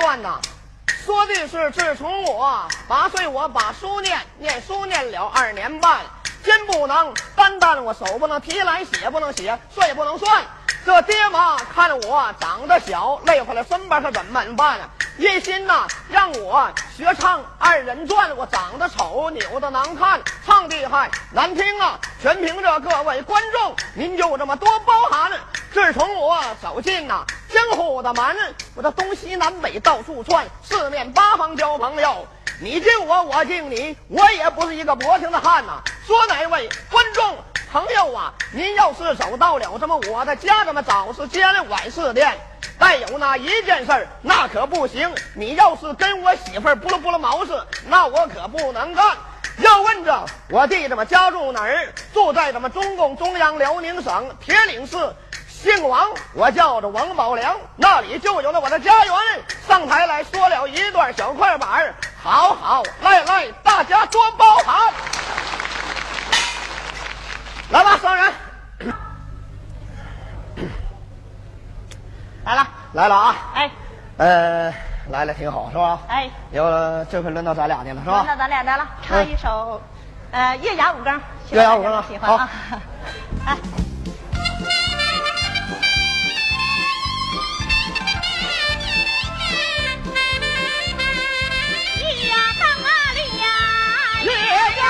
算呐。说的是自从我八岁，我把书念念书念了二年半，肩不能担担，我手不能提来写不能写，算也不能算。这爹妈看着我长得小，累坏了身板，可怎么办？一心呐让我学唱二人转，我长得丑，扭的难看，唱的还难听啊！全凭着各位观众，您就这么多包涵。自从我走进呐江湖的门，我这东西南北到处窜，四面八方交朋友。你敬我，我敬你，我也不是一个薄情的汉呐。说哪位观众？朋友啊，您要是走到了这么我的家，这么早是间晚是店，但有那一件事儿，那可不行。你要是跟我媳妇儿不了不了毛事，那我可不能干。要问着我弟这么家住哪儿？住在咱们中共中央辽宁省铁岭市，姓王，我叫着王宝良，那里就有了我的家园。上台来说了一段小快板，好好来来，大家多包涵。来吧，三人，来了，来了啊！哎。呃，来了挺好是吧？哎，有了，这回轮到咱俩的了是吧？轮到咱俩来了，唱一首，呃，月牙五更，月牙五更喜欢啊。哎，咿呀当啊哩呀，月牙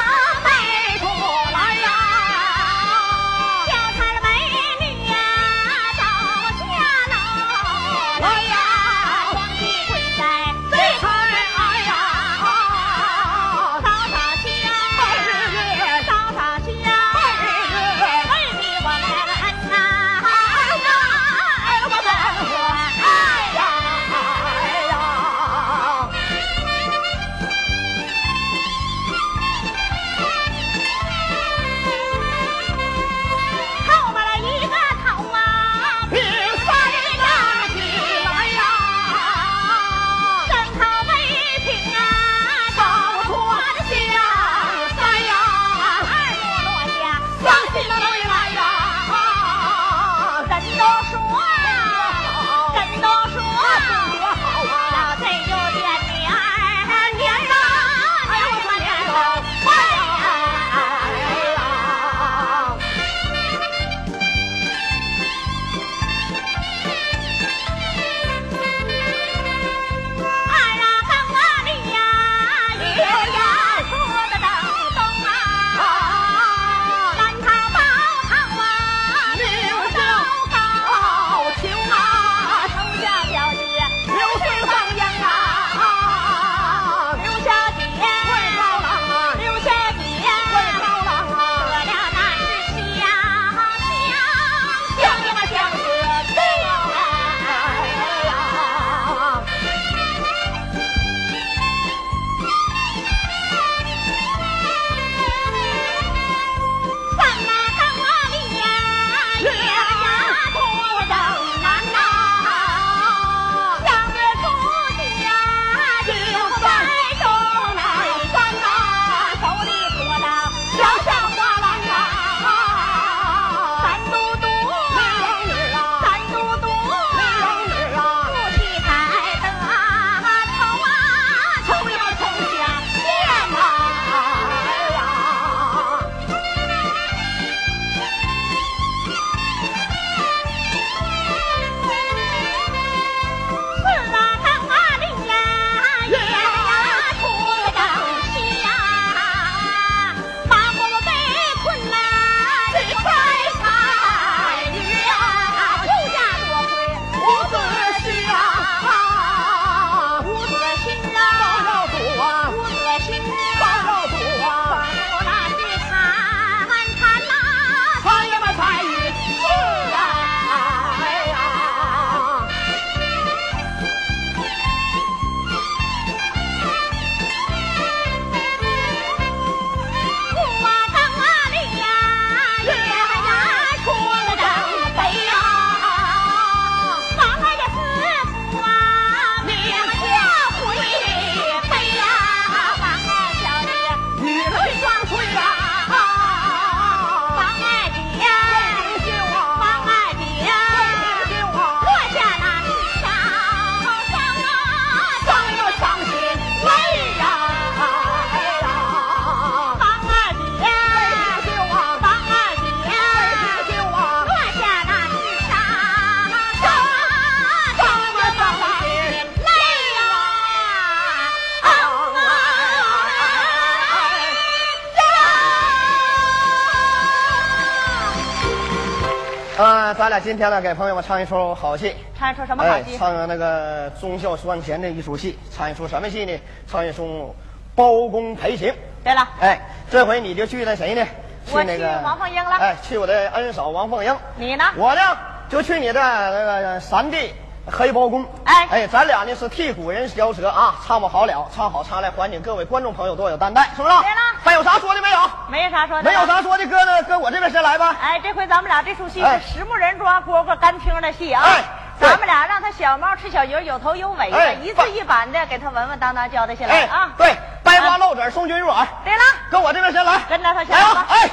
今天呢，给朋友们唱一出好戏。唱一出什么好哎，戏？唱那个忠孝双全的一出戏，唱一出什么戏呢？唱一出包公赔情。对了，哎，这回你就去那谁呢？去那个去王凤英了哎，去我的恩嫂王凤英。你呢？我呢，就去你的那个三弟黑包公。哎哎，咱俩呢是替古人嚼舌啊，唱不好了，唱好唱来，还请各位观众朋友多有担待，是不是？对了还有啥说的没有？没啥说的。没有。啥说的，哥呢搁我这边先来吧。哎，这回咱们俩这出戏哎是实木人抓蝈蝈干听的戏啊。哎咱们俩让他小猫吃小鱼，有头有尾的，哎一字一板的给他稳稳当当交代下来哎啊。对，掰瓜漏籽送君入耳。对了，跟我这边先来，跟着他先来！哎，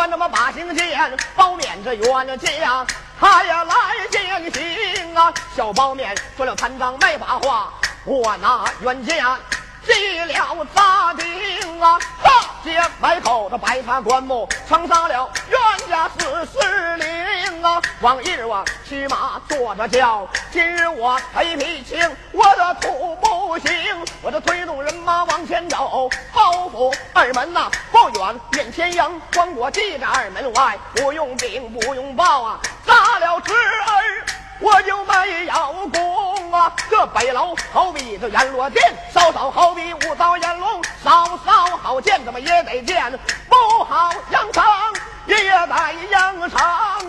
官那么把行见，包勉这冤家他也来进行啊，小包勉说了贪赃卖把话，我拿冤家。记了大厅啊，大街买口的白茶棺木，呈上了冤家四十啊。往日我骑马坐着轿，今日我赔皮情，我的土不行，我这推动人马往前走，包袱二门呐、不远面前迎，光我记着二门外，不用兵不用报啊，砸了侄儿。我就没有功啊！这北楼好比这阎罗殿，稍稍好比五道阎龙，稍稍好见，怎么也得见，不好扬长也得扬长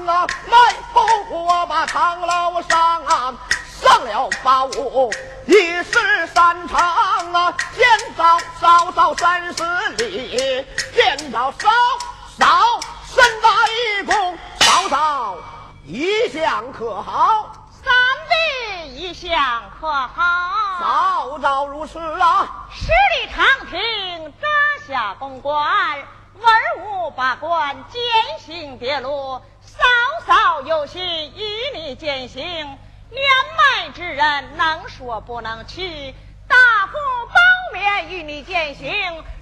啊！迈步我把长楼上啊，上了八五一十三长啊，见着稍稍三十里，见着稍稍身大一弓，稍稍。一向可好？三弟一向可好？早早如此啊！十里长亭扎下公关，文武百官践行别路，嫂嫂有心与你践行，年迈之人能说不能去，大夫包面与你践行，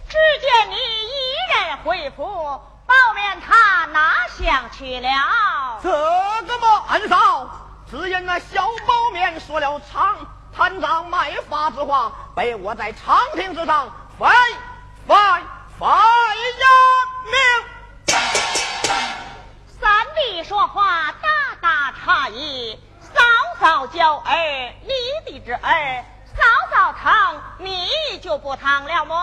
只见你一人回府，包面他哪想去了？这个嘛，俺嫂，只因那小包面说了长贪赃卖法之话，被我在长亭之上废废废呀命。三弟说话大大差异，嫂嫂教儿，你的侄儿，嫂嫂疼，你就不疼了么？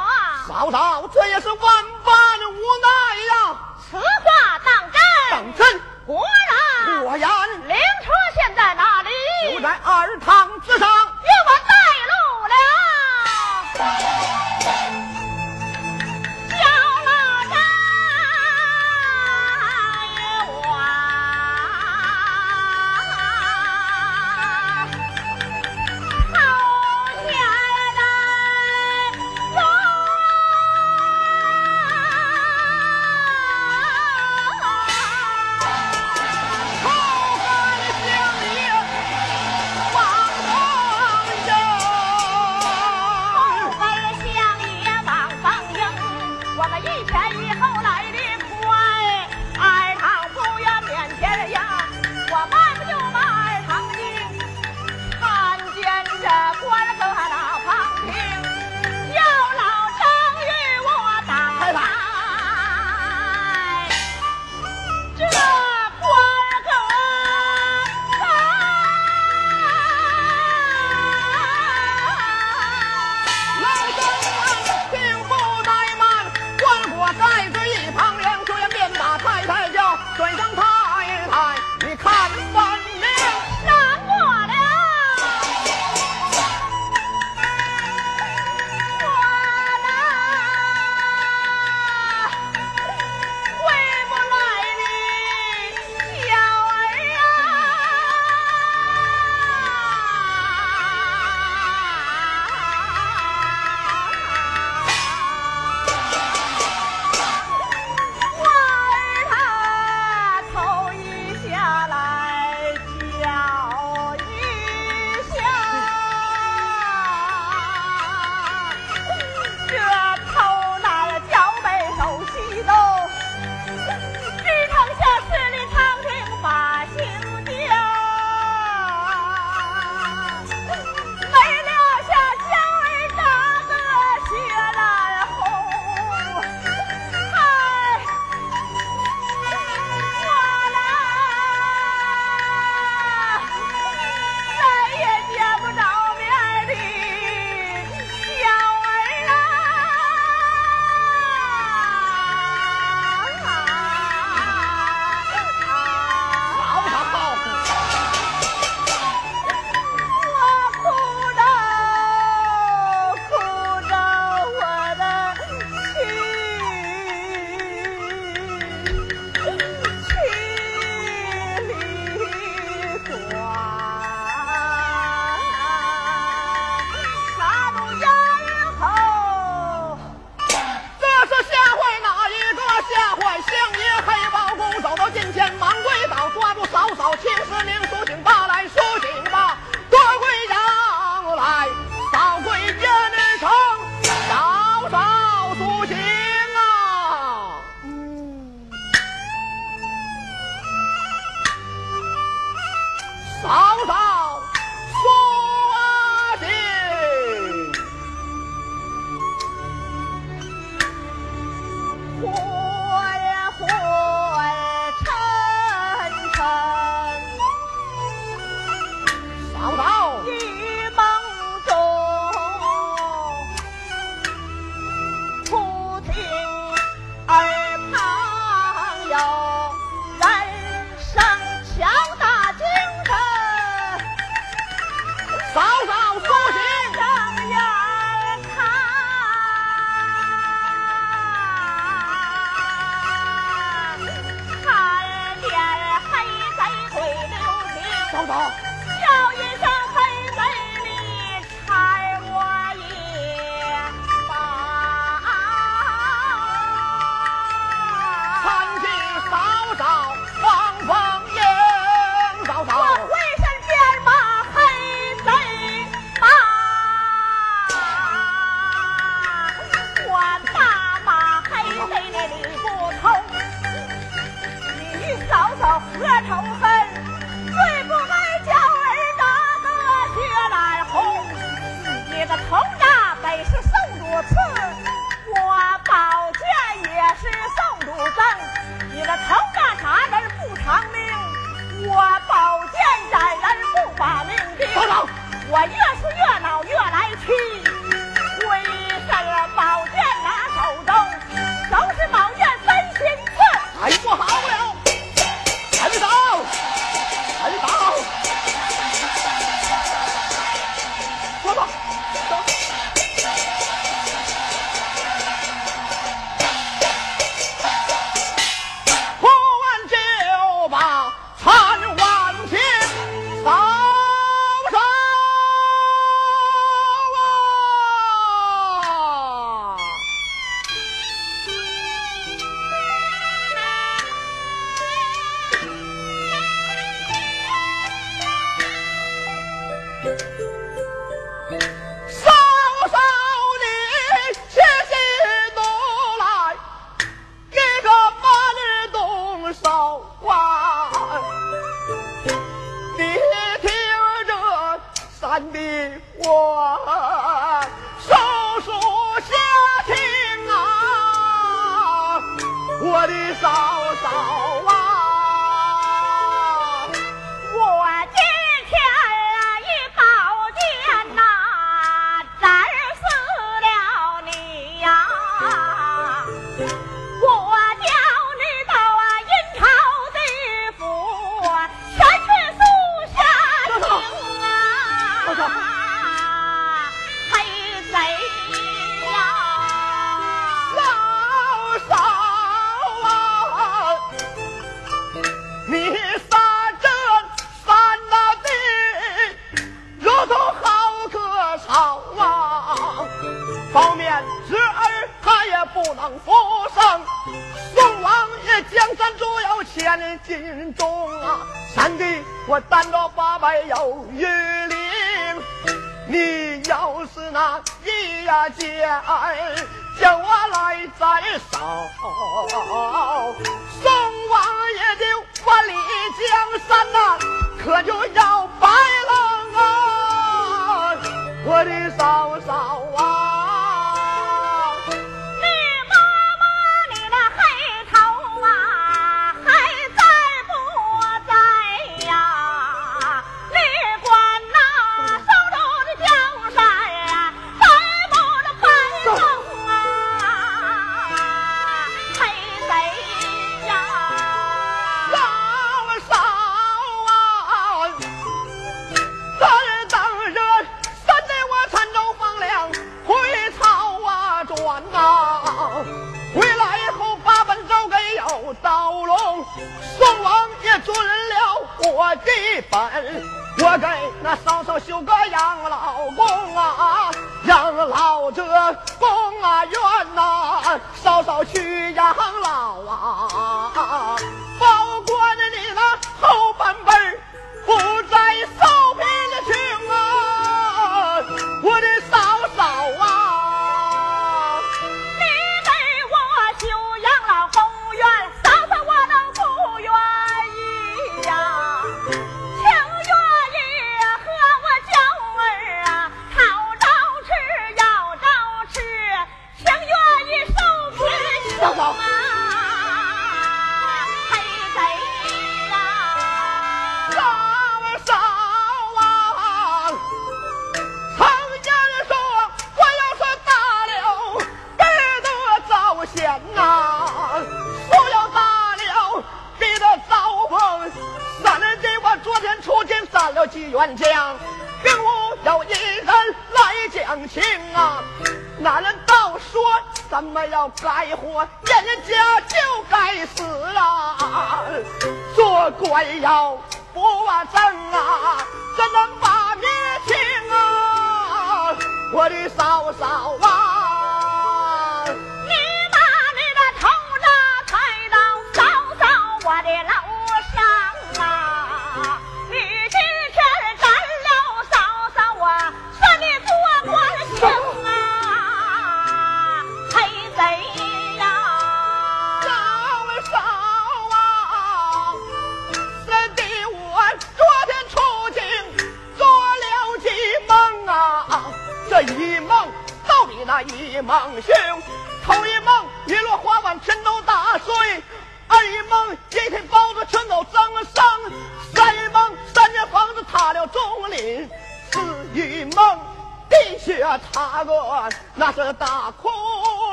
嫂嫂，这也是万般无奈呀。此话当真？当真，果然。果然灵车现在哪里？就在二堂之上。与我带路了。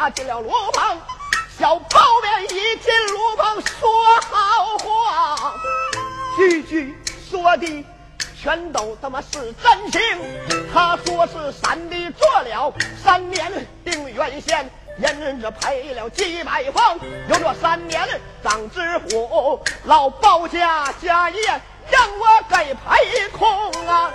下进了罗棚，小包面一进罗棚说好话，句句说的全都他妈是真情。他说是三弟做了三年定远县，人人只赔了几百方，有这三年张之虎老包家家业让我给赔空啊。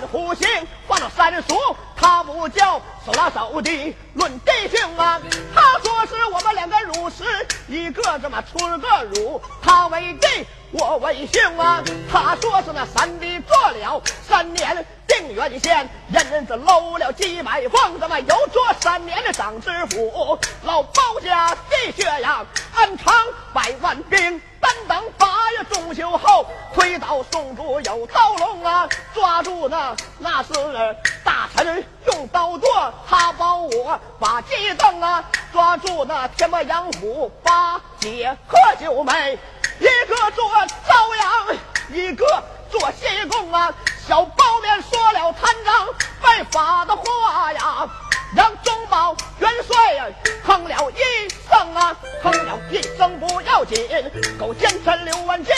犯虎刑，换了三俗，他不叫手拉手的论弟兄啊，他说是我们两个乳师，一个这么出个乳，他为弟，我为兄啊，他说是那三弟做了三年。定远县人人子搂了几百筐，怎么又做三年的长知府？老包家滴血呀，安长百万兵。担当八月中秋后，推倒宋主有刀龙啊，抓住那那是大臣用刀剁，他保我把鸡蹬啊，抓住那天魔杨虎八姐和九妹，一个做朝阳，一个做西宫啊，小包面说了贪赃犯法的话呀。杨宗保元帅呀哼了一声啊，哼了一声不要紧。狗奸臣刘万金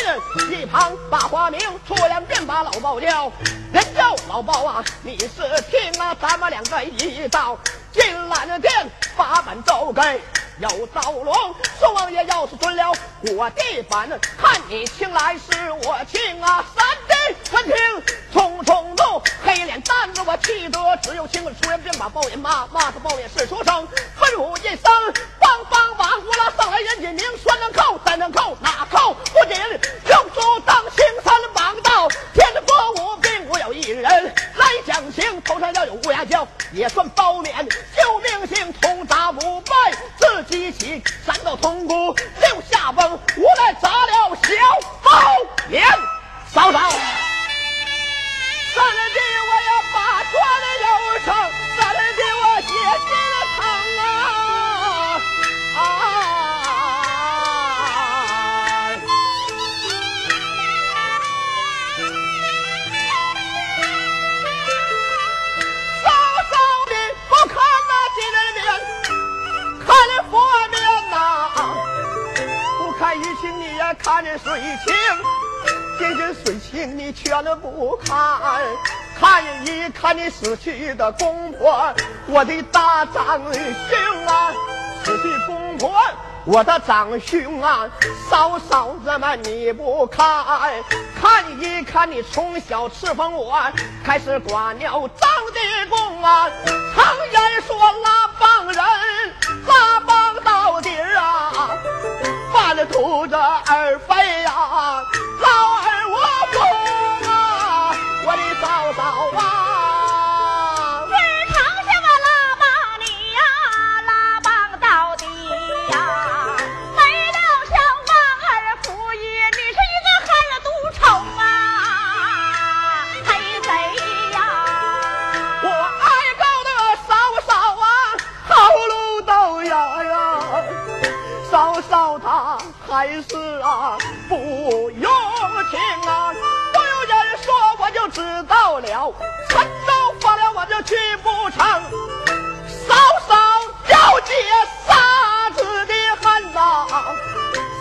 一旁把花名出两遍把老包叫，人叫老包啊，你是听啊，咱们两个一道进兰殿，把本奏给有刀龙。宋王爷要是准了我的本，看你请来是我请啊，三弟闻听冲冲怒，黑脸蛋子我气得只有青，出言便把包爷骂。骂他抱怨是书生，吩咐一声，帮帮忙，我拉上来人家名，拴能扣，再能扣，哪扣不紧？用主当行三王道，天国无兵，我有一人来讲情，头上要有乌鸦叫，也算包勉。救命星通铡，不卖自己起，三道铜箍六下崩，无奈砸了小猫眼，嫂嫂，三人给我有八爪的忧伤，这里给我写下了堂。看这水清，见见水清你全不看，看一看你死去的公婆，我的大长兄啊，死去公婆，我的长兄啊，嫂嫂子们你不看，看一看你从小侍奉我，开始管了张的公啊，常言说拉帮人，拉，把那兔子儿飞呀，老还是啊不用听啊，都有人说我就知道了，神州发了我就去不成，嫂嫂要结啥子的恨呐，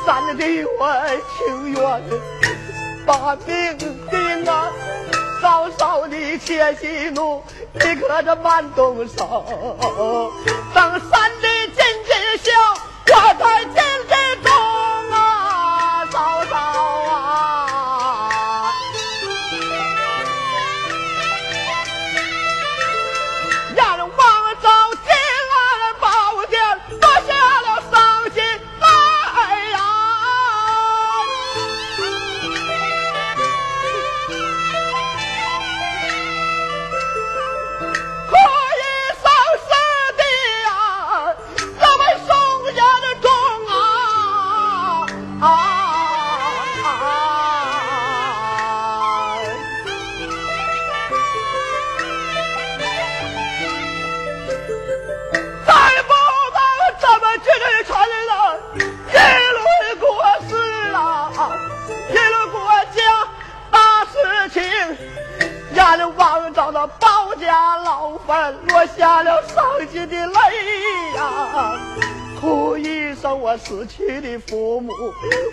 三弟我情愿把命定啊。嫂嫂，你且息怒，你可这慢动手，等三弟进进笑，我才进进死去的父母，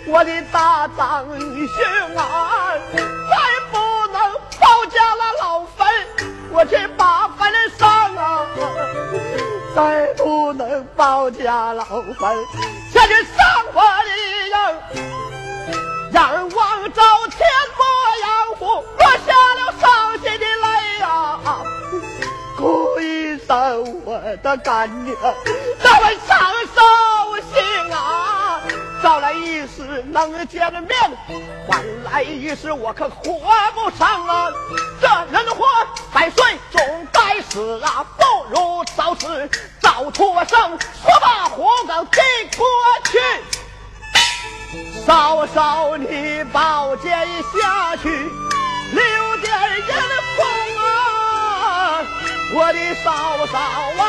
我的大长兄啊！再不能包家了老坟，我去把坟上啊！再不能包家老坟，下去上我的人。让人望着天魔杨虎落下了伤心的泪呀！哭一声我的干娘，其实我可活不成啊！这人活百岁总该死啊，不如早死早脱生，说罢胡梗飞过去。嫂嫂你宝剑下去，留点眼红啊，我的嫂嫂啊。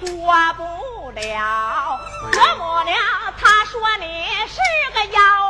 过不了，何母娘？他说你是个妖。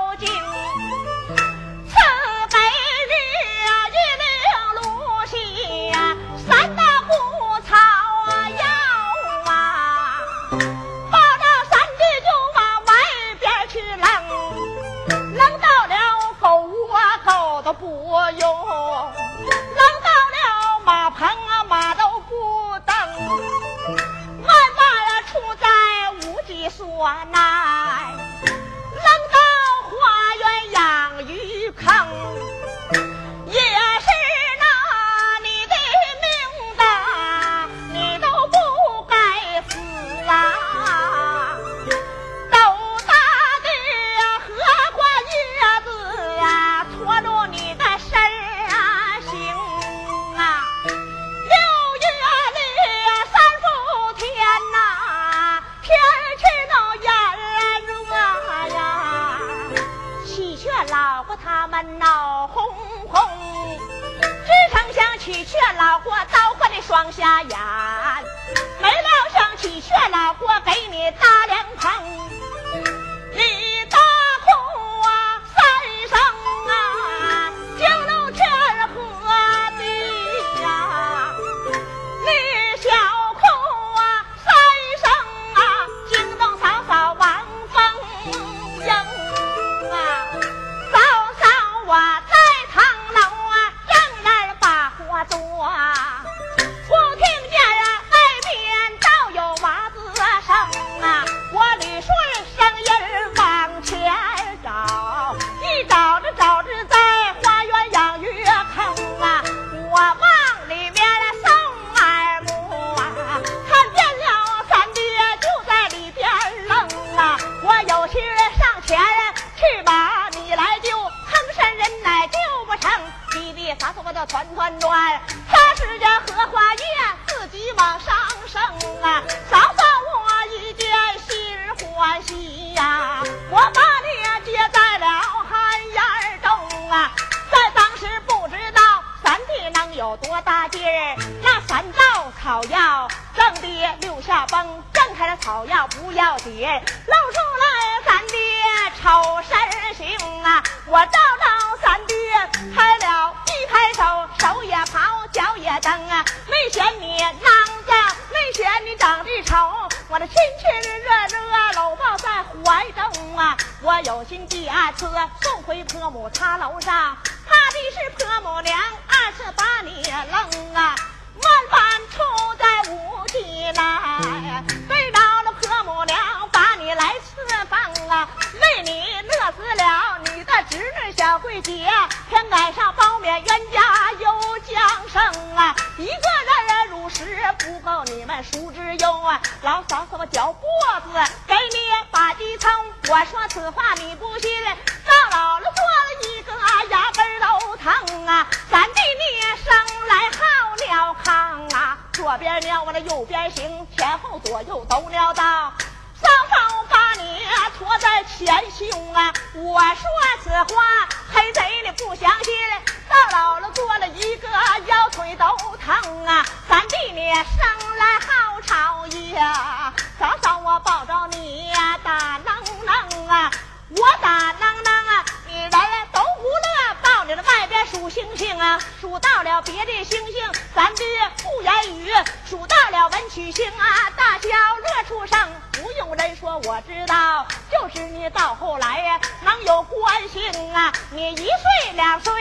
听啊，数到了别的星星，咱爹不言语；数到了文曲星啊，大笑乐出声。不用人说，我知道，就是你到后来呀，能有官姓啊。你一岁两岁，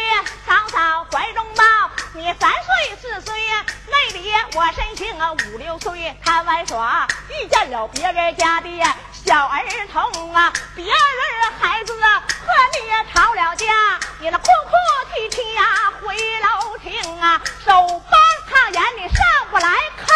嫂嫂怀中抱；你三岁四岁，那里我身形啊，五六岁贪玩耍，遇见了别人家的小儿童啊，别人孩子啊，和你吵了架，你那哭哭啼啼啊，回楼厅啊，手扒炕沿，你上不来炕。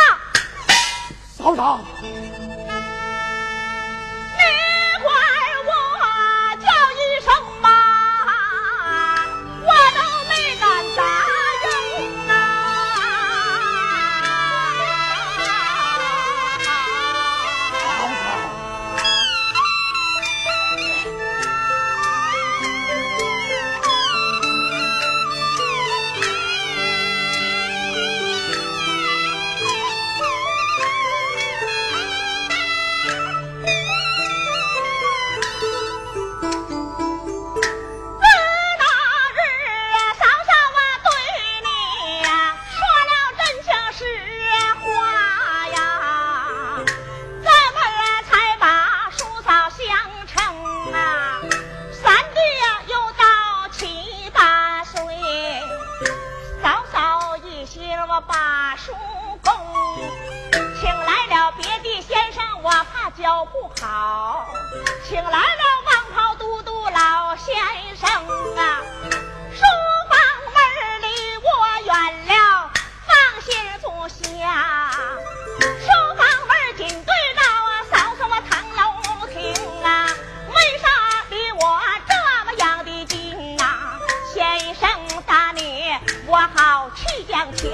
停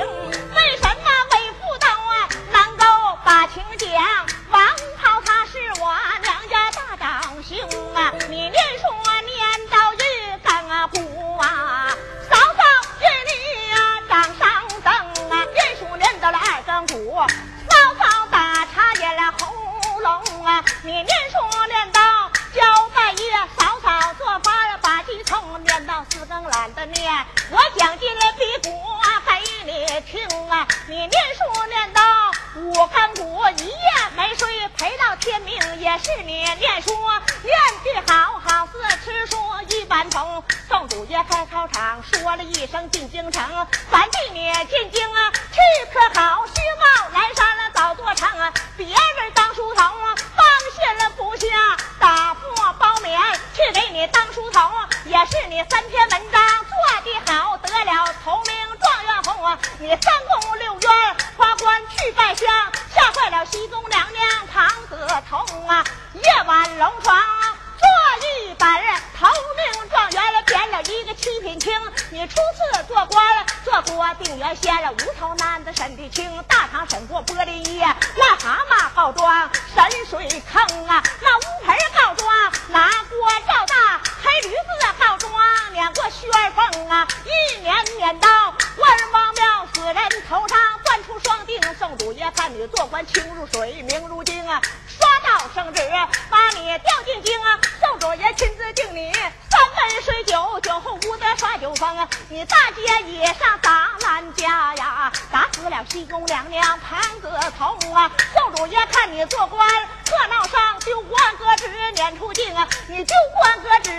革职撵出镜啊！你就官革职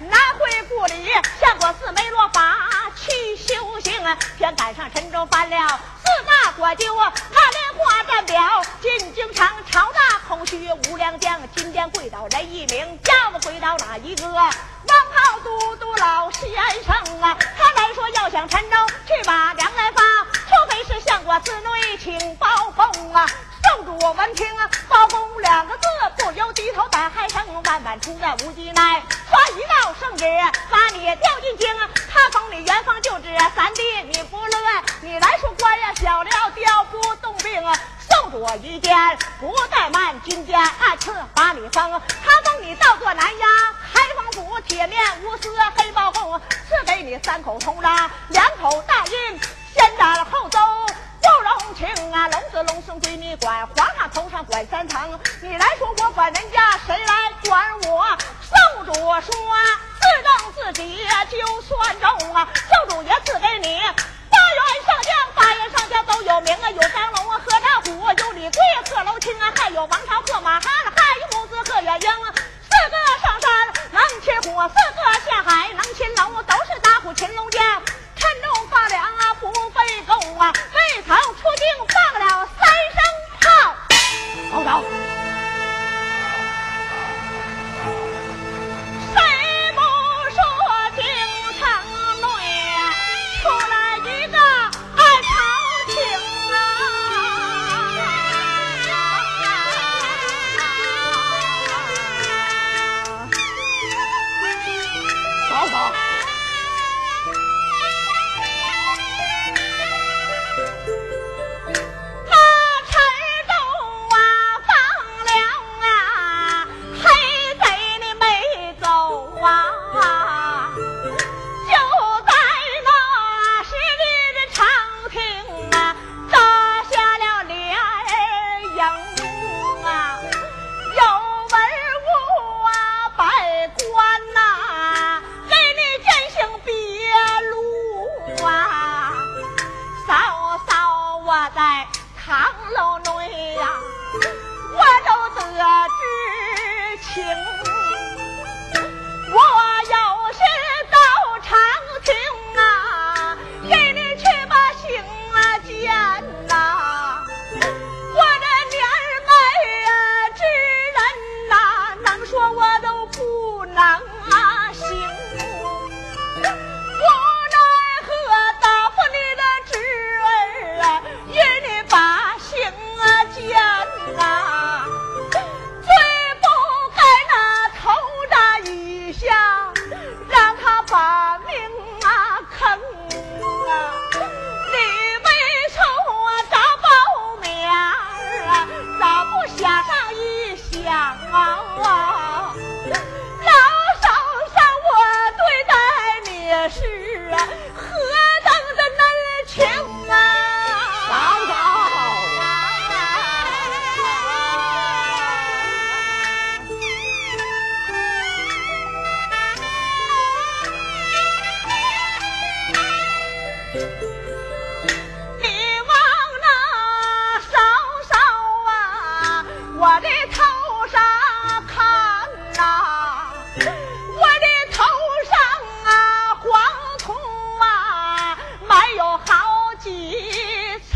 拿回故里，相国寺没落法去修行啊！偏赶上陈州翻了四大国舅啊！那莲花站表进京城，朝大空。虚无良将，今天跪倒人一名，要么跪倒哪一个？王浩都督老先生啊，他来说要想陈州去把粮来发，除非是相国寺内请包公啊。圣主闻听，包公两个字不由低头胆嗨声，万般出在无计奈。发一道圣旨，把你调进京，他封你元方旧职三弟，你不乐，你来说官呀小了调不动兵啊。送主一见，不怠慢，今天二次把你封，他封你倒做南衙开封府铁面无私黑包公，赐给你三口铜章，两口大印，先斩后奏不容情啊！龙子龙孙归你管，皇上头上管三层，你来说我管人家，谁来管我？宋主说自正自己就算中啊！宋主也赐给你。八员上将，八员上将都有名啊，有张龙啊，贺大虎，有李贵，贺楼清啊，还有王朝，贺马汉，还有母子贺元英。四个上山能擒虎，四个下海能擒龙，都是打虎擒龙将。沉重发粮啊，不后啊，未曾出京放了三声炮。好走。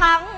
thắng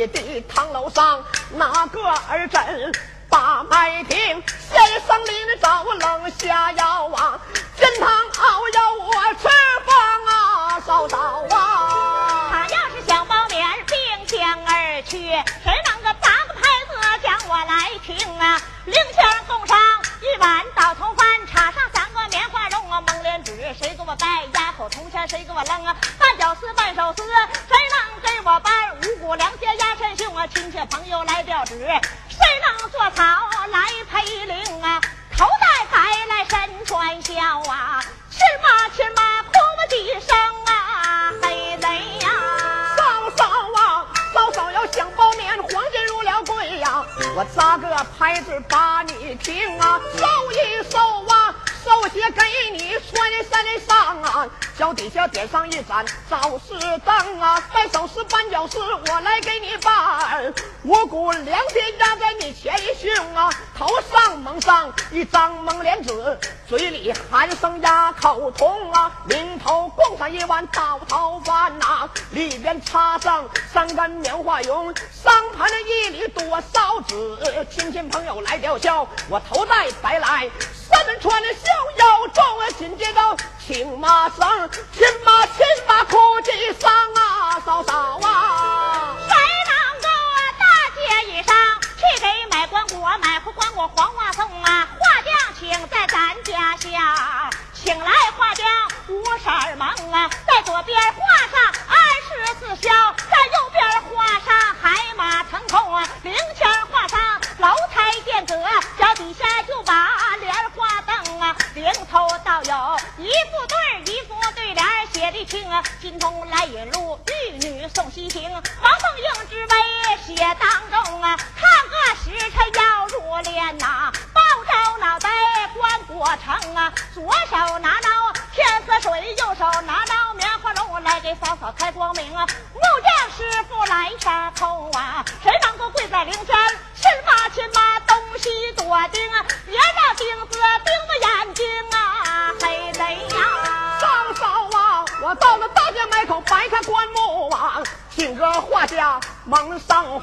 你的堂楼上哪个儿真口痛啊临头供上一碗倒头饭呐里边插上三根棉花绒上盘子一里多烧纸亲戚朋友来吊孝我头戴历经啊金童来引路玉女送西行王凤英之威写当中啊看个时辰要入殓呐。抱着脑袋关果城啊左手拿刀天河水右手拿刀棉花炉来给嫂嫂开光明啊。木匠师傅来杀头啊谁能够跪在灵前蒙上红，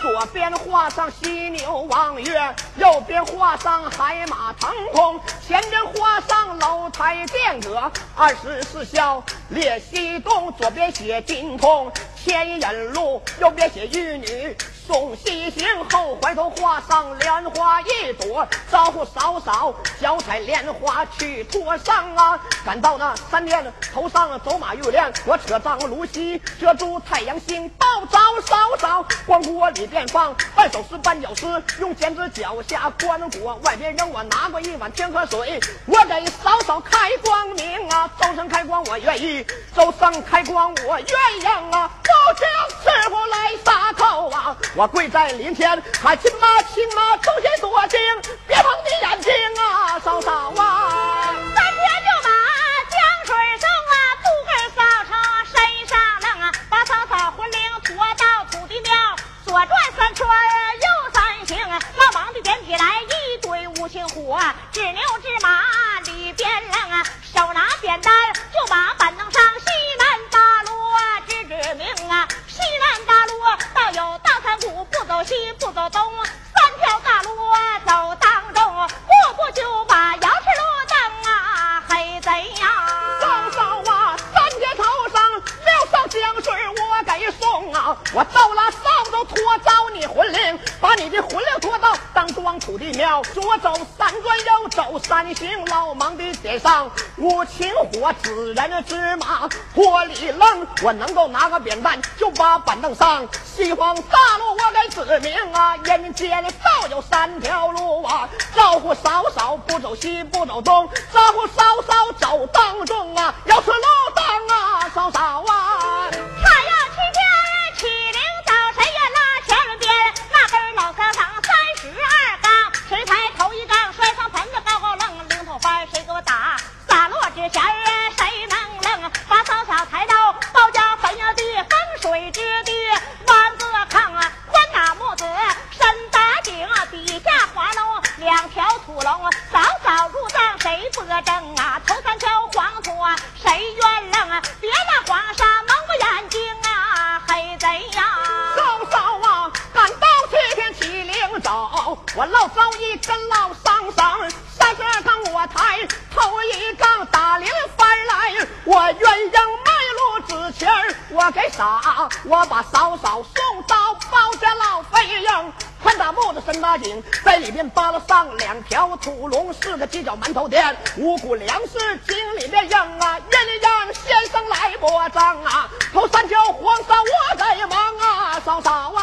左边画上犀牛望月，右边画上海马腾空，前边画上楼台殿阁，二十四孝列西东，左边写精通天引路，右边写玉女。送西行后，怀头画上莲花一朵，招呼嫂嫂脚踩莲花去托上啊！赶到那三殿头上走马玉莲，我扯张芦席遮住太阳星，报招嫂嫂。光锅里边放半首诗半脚诗，用剪子脚下关锅，外边让我拿过一碗天河水，我给嫂嫂开光明啊！周生开光我愿意，周生开光我鸳鸯啊！高将师傅来杀口啊！我跪在林前喊亲妈，亲妈，忠心多情，别碰你眼睛啊，嫂嫂啊！三天就把江水送禽火，纸人芝麻锅里扔，我能够拿个扁担就把板凳上。西方大陆我给指明啊，人间道有三条路啊，招呼少少不走西不走东，招呼少我把嫂嫂送到包家老费用。宽大木子深大井，在里面扒了上两条土龙，四个犄角馒头店，五谷粮食井里面扔啊，人让先生来拨账啊，头三条黄沙我在忙啊，嫂嫂啊，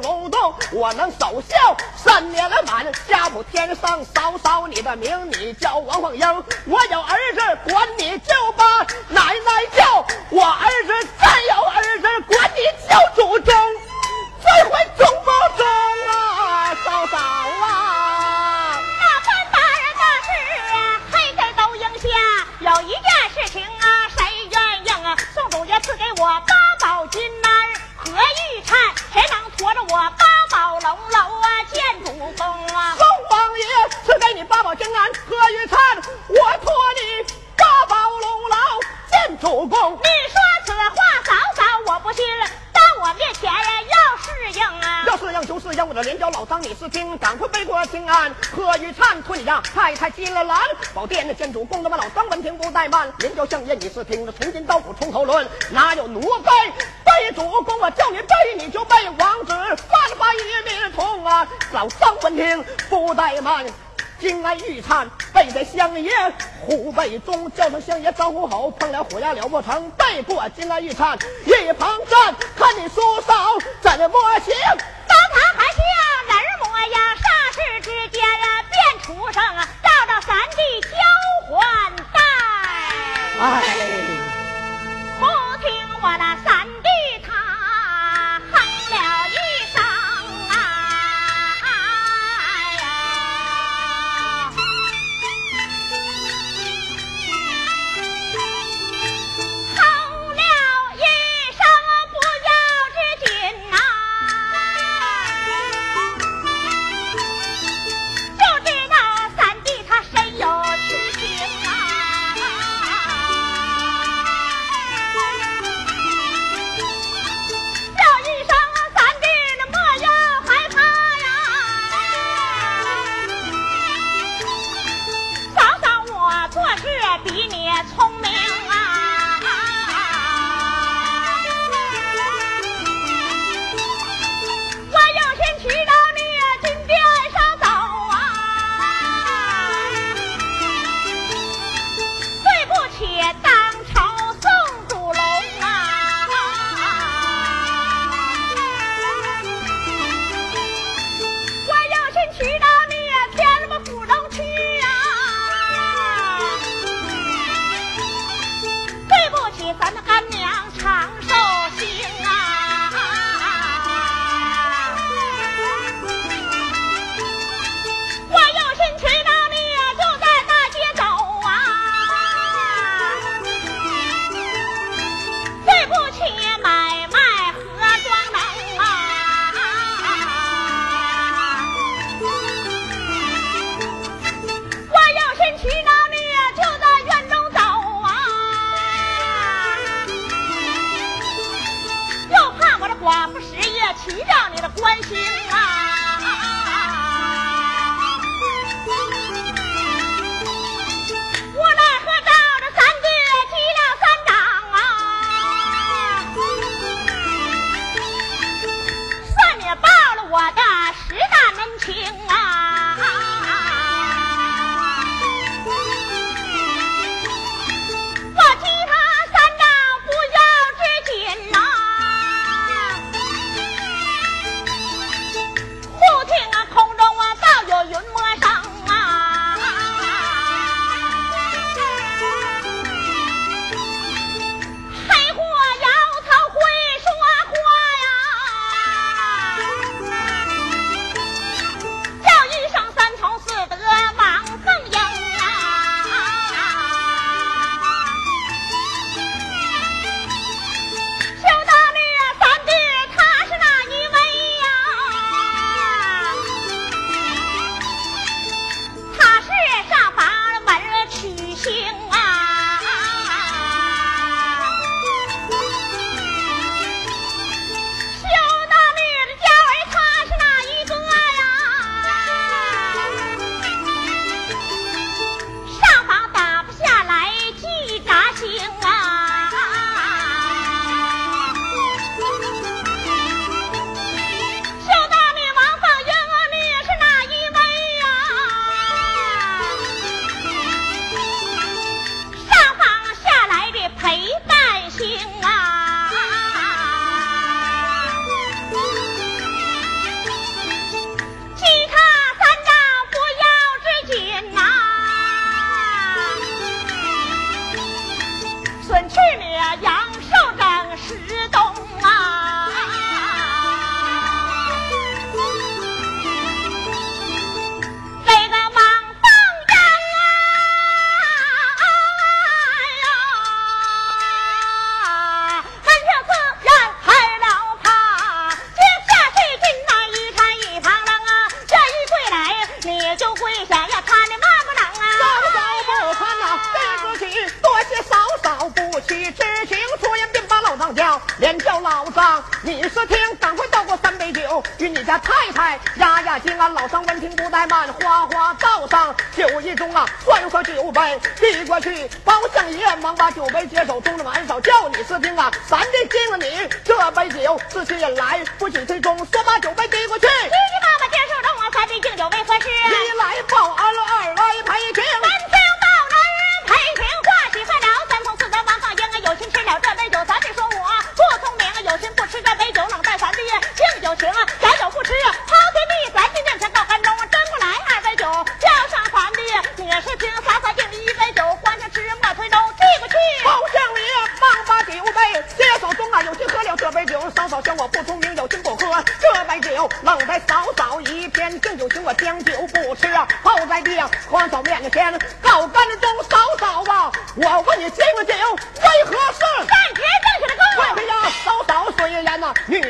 龙洞。我能守孝三年了满，家谱天上嫂嫂你的名，你叫王凤英。我有儿太他进了蓝宝殿的殿主公，那么老张闻听不怠慢，连叫相爷，你是听着从今刀斧从头论，哪有奴才？拜主公？我叫你背，你就背，王子犯法一命同啊！老张闻听不怠慢。金安玉颤，背着相爷虎背中，叫声相爷招呼好，碰了火牙了不成，背过金安玉颤，一旁站，看你叔嫂怎么行？当堂还是要。呀，霎时之间呀，变畜生啊，到了三弟交还带。哎，不听我的三。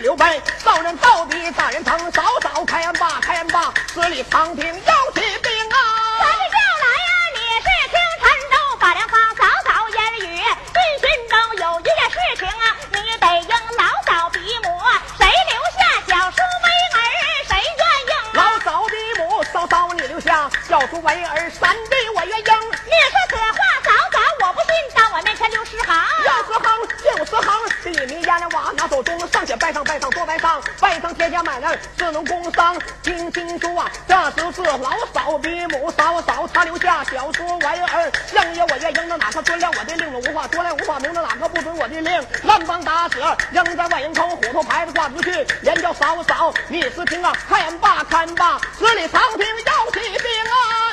刘备，道人到底大人疼，早早开恩吧，开恩吧，死里藏兵要起兵啊！传叫来呀、啊，你是听陈州法良方，早早言语，军心中有一件事情啊，你得应老早比母，谁留下小叔为儿，谁愿应、老早比母，早早你留下小叔为儿，三。家里娃拿走东上且拜上拜上多拜上拜上天家买粮四农工商听清楚啊这时是老嫂比母嫂嫂她留下小说玩意儿相也我也扔到哪个尊了我的令了无话说来无话明到哪个不准我的令乱邦打死扔在外人口虎头牌子挂出去连叫嫂嫂你是听啊看吧看吧十里长亭要起兵啊